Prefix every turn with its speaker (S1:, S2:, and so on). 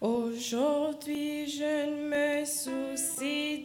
S1: Aujourd'hui, je ne me soucie